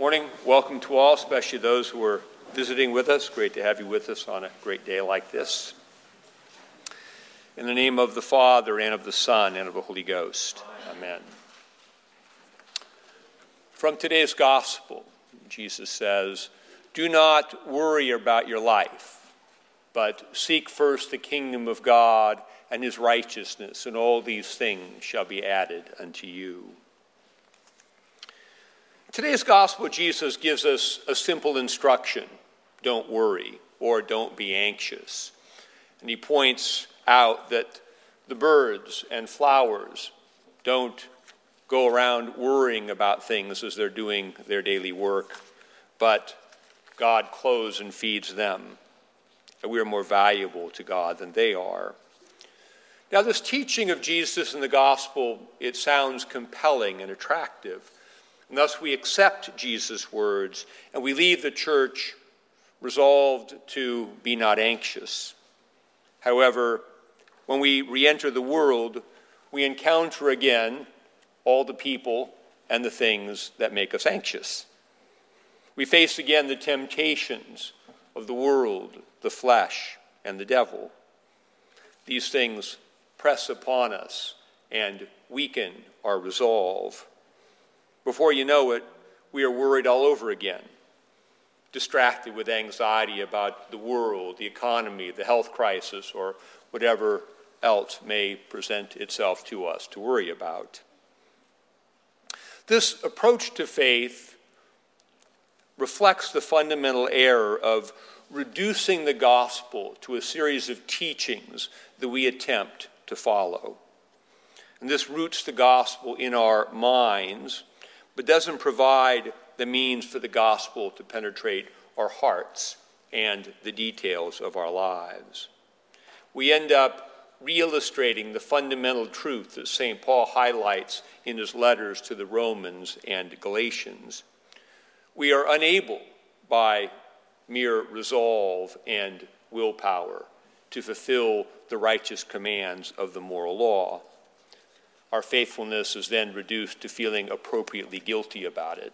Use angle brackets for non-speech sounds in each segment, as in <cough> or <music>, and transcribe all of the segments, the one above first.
Morning. Welcome to all, especially those who are visiting with us. Great to have you with us on a great day like this. In the name of the Father, and of the Son, and of the Holy Ghost. Amen. From today's Gospel, Jesus says, Do not worry about your life, but seek first the kingdom of God and his righteousness, and all these things shall be added unto you. Today's gospel, Jesus gives us a simple instruction don't worry or don't be anxious. And he points out that the birds and flowers don't go around worrying about things as they're doing their daily work, but God clothes and feeds them. And we are more valuable to God than they are. Now, this teaching of Jesus in the gospel, it sounds compelling and attractive. And thus, we accept Jesus' words and we leave the church resolved to be not anxious. However, when we re enter the world, we encounter again all the people and the things that make us anxious. We face again the temptations of the world, the flesh, and the devil. These things press upon us and weaken our resolve. Before you know it, we are worried all over again, distracted with anxiety about the world, the economy, the health crisis, or whatever else may present itself to us to worry about. This approach to faith reflects the fundamental error of reducing the gospel to a series of teachings that we attempt to follow. And this roots the gospel in our minds but doesn't provide the means for the gospel to penetrate our hearts and the details of our lives. We end up reillustrating the fundamental truth that St. Paul highlights in his letters to the Romans and Galatians. We are unable, by mere resolve and willpower, to fulfill the righteous commands of the moral law our faithfulness is then reduced to feeling appropriately guilty about it.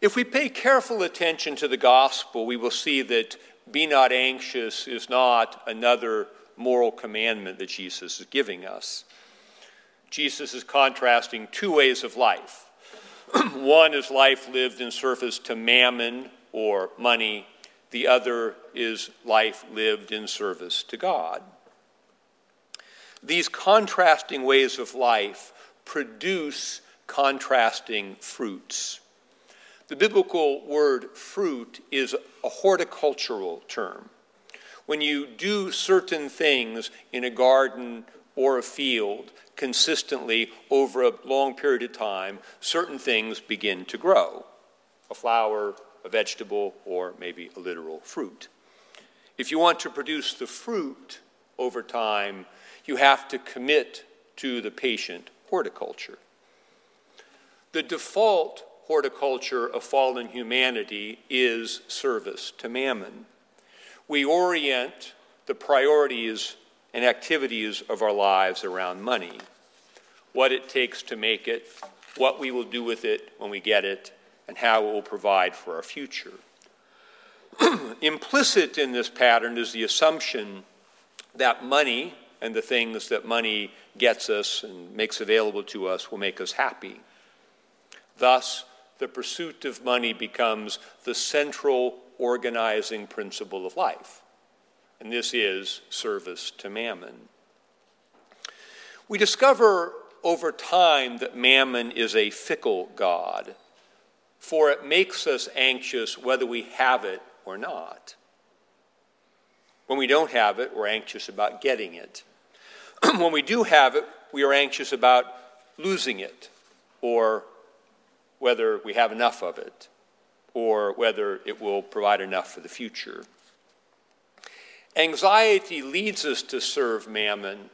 If we pay careful attention to the gospel, we will see that be not anxious is not another moral commandment that Jesus is giving us. Jesus is contrasting two ways of life. <clears throat> One is life lived in service to mammon or money, the other is life lived in service to God. These contrasting ways of life produce contrasting fruits. The biblical word fruit is a horticultural term. When you do certain things in a garden or a field consistently over a long period of time, certain things begin to grow a flower, a vegetable, or maybe a literal fruit. If you want to produce the fruit over time, you have to commit to the patient horticulture. The default horticulture of fallen humanity is service to mammon. We orient the priorities and activities of our lives around money, what it takes to make it, what we will do with it when we get it, and how it will provide for our future. <clears throat> Implicit in this pattern is the assumption that money and the things that money gets us and makes available to us will make us happy. Thus, the pursuit of money becomes the central organizing principle of life, and this is service to mammon. We discover over time that mammon is a fickle God, for it makes us anxious whether we have it or not. When we don't have it, we're anxious about getting it. <clears throat> when we do have it, we are anxious about losing it, or whether we have enough of it, or whether it will provide enough for the future. Anxiety leads us to serve mammon,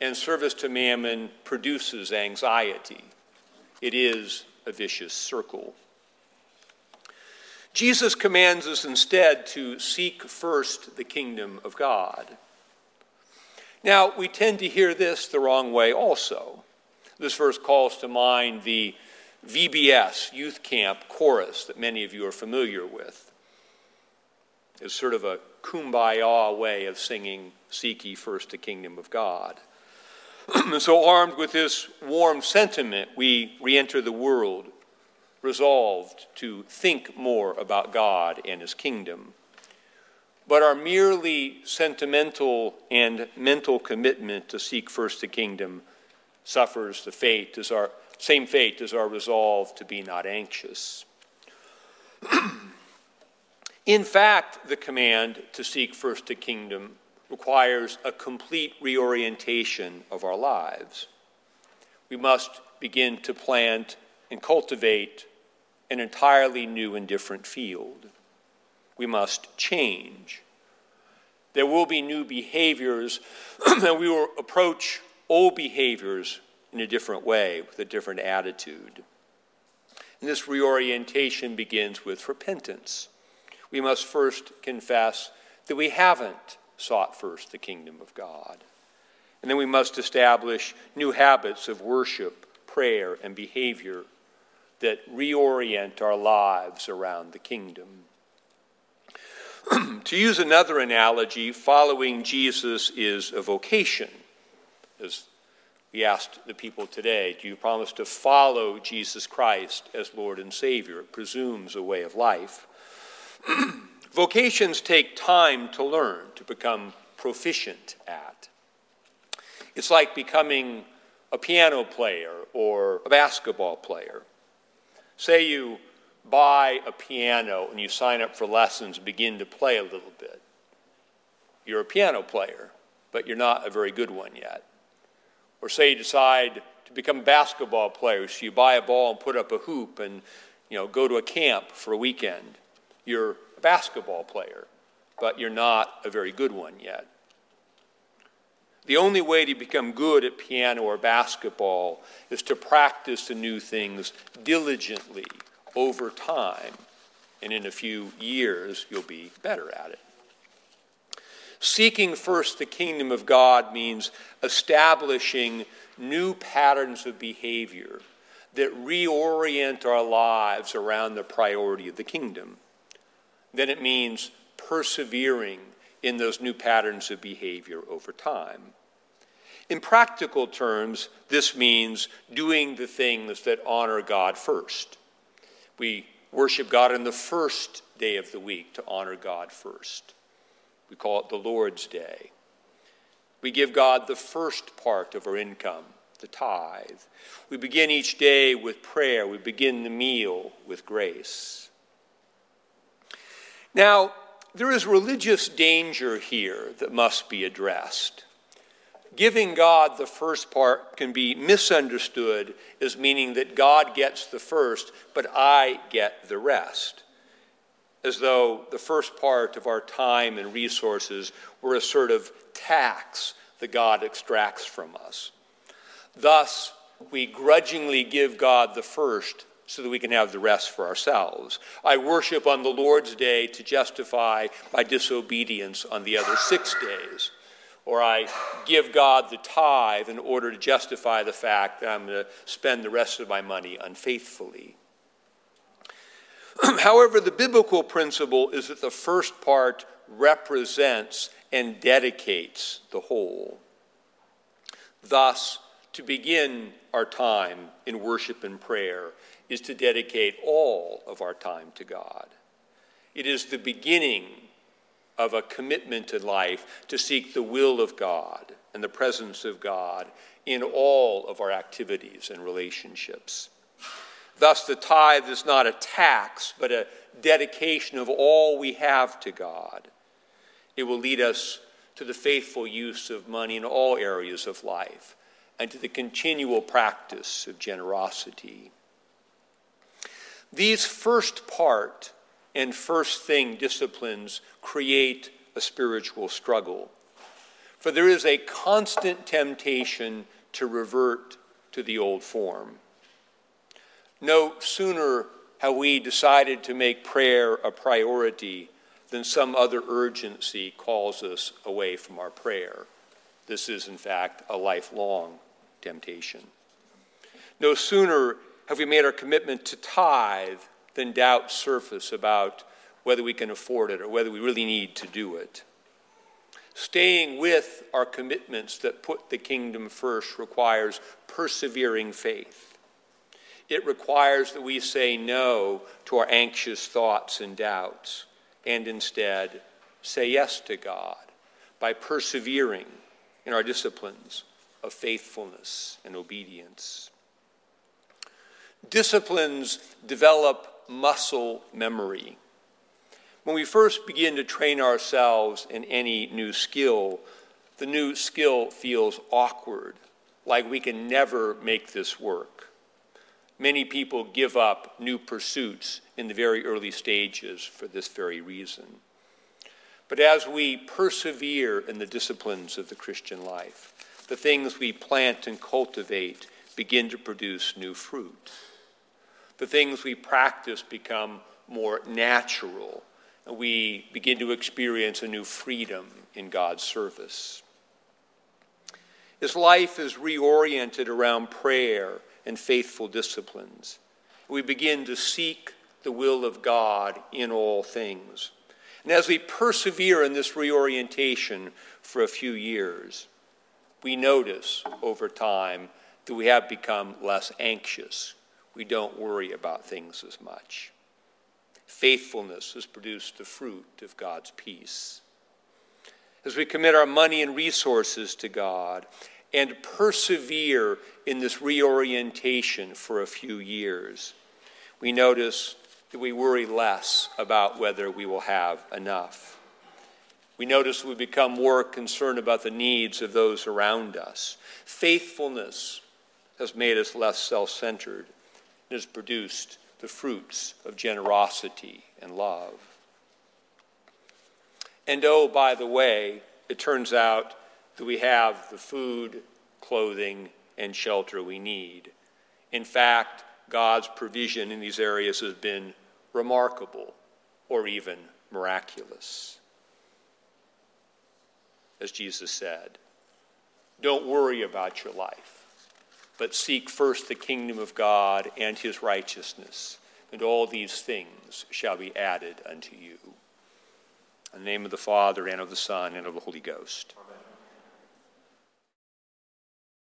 and service to mammon produces anxiety. It is a vicious circle. Jesus commands us instead to seek first the kingdom of God. Now, we tend to hear this the wrong way also. This verse calls to mind the VBS, youth camp chorus that many of you are familiar with. It's sort of a kumbaya way of singing, Seek ye first the kingdom of God. <clears throat> so, armed with this warm sentiment, we re enter the world, resolved to think more about God and his kingdom. But our merely sentimental and mental commitment to seek first the kingdom suffers the fate as our same fate as our resolve to be not anxious. <clears throat> In fact, the command to seek first the kingdom requires a complete reorientation of our lives. We must begin to plant and cultivate an entirely new and different field. We must change. There will be new behaviors, <clears throat> and we will approach old behaviors in a different way, with a different attitude. And this reorientation begins with repentance. We must first confess that we haven't sought first the kingdom of God. And then we must establish new habits of worship, prayer, and behavior that reorient our lives around the kingdom. <clears throat> to use another analogy, following Jesus is a vocation. As we asked the people today, do you promise to follow Jesus Christ as Lord and Savior? It presumes a way of life. <clears throat> Vocations take time to learn, to become proficient at. It's like becoming a piano player or a basketball player. Say you buy a piano and you sign up for lessons begin to play a little bit. You're a piano player, but you're not a very good one yet. Or say you decide to become a basketball player, so you buy a ball and put up a hoop and you know, go to a camp for a weekend. You're a basketball player, but you're not a very good one yet. The only way to become good at piano or basketball is to practice the new things diligently over time, and in a few years, you'll be better at it. Seeking first the kingdom of God means establishing new patterns of behavior that reorient our lives around the priority of the kingdom then it means persevering in those new patterns of behavior over time. In practical terms, this means doing the things that honor God first. We worship God on the first day of the week to honor God first. We call it the Lord's Day. We give God the first part of our income, the tithe. We begin each day with prayer. We begin the meal with grace. Now, there is religious danger here that must be addressed. Giving God the first part can be misunderstood as meaning that God gets the first, but I get the rest. As though the first part of our time and resources were a sort of tax that God extracts from us. Thus, we grudgingly give God the first so that we can have the rest for ourselves. I worship on the Lord's day to justify my disobedience on the other six days. Or I give God the tithe in order to justify the fact that I'm going to spend the rest of my money unfaithfully. <clears throat> However, the biblical principle is that the first part represents and dedicates the whole. Thus, to begin our time in worship and prayer is to dedicate all of our time to God. It is the beginning of a commitment in life to seek the will of God and the presence of God in all of our activities and relationships. Thus, the tithe is not a tax, but a dedication of all we have to God. It will lead us to the faithful use of money in all areas of life and to the continual practice of generosity. These first part and first thing disciplines create a spiritual struggle. For there is a constant temptation to revert to the old form. No sooner have we decided to make prayer a priority than some other urgency calls us away from our prayer. This is, in fact, a lifelong temptation. No sooner have we made our commitment to tithe, then doubts surface about whether we can afford it or whether we really need to do it. Staying with our commitments that put the kingdom first requires persevering faith. It requires that we say no to our anxious thoughts and doubts and instead say yes to God by persevering in our disciplines of faithfulness and obedience. Disciplines develop muscle memory. When we first begin to train ourselves in any new skill, the new skill feels awkward, like we can never make this work. Many people give up new pursuits in the very early stages for this very reason. But as we persevere in the disciplines of the Christian life, the things we plant and cultivate begin to produce new fruit. The things we practice become more natural, and we begin to experience a new freedom in God's service. As life is reoriented around prayer and faithful disciplines, we begin to seek the will of God in all things. And as we persevere in this reorientation for a few years, we notice over time that we have become less anxious. We don't worry about things as much. Faithfulness has produced the fruit of God's peace. As we commit our money and resources to God and persevere in this reorientation for a few years, we notice that we worry less about whether we will have enough. We notice we become more concerned about the needs of those around us. Faithfulness has made us less self centered and has produced the fruits of generosity and love. And oh, by the way, it turns out that we have the food, clothing, and shelter we need. In fact, God's provision in these areas has been remarkable, or even miraculous. As Jesus said, don't worry about your life, but seek first the kingdom of God and his righteousness, and all these things shall be added unto you. In the name of the Father, and of the Son, and of the Holy Ghost.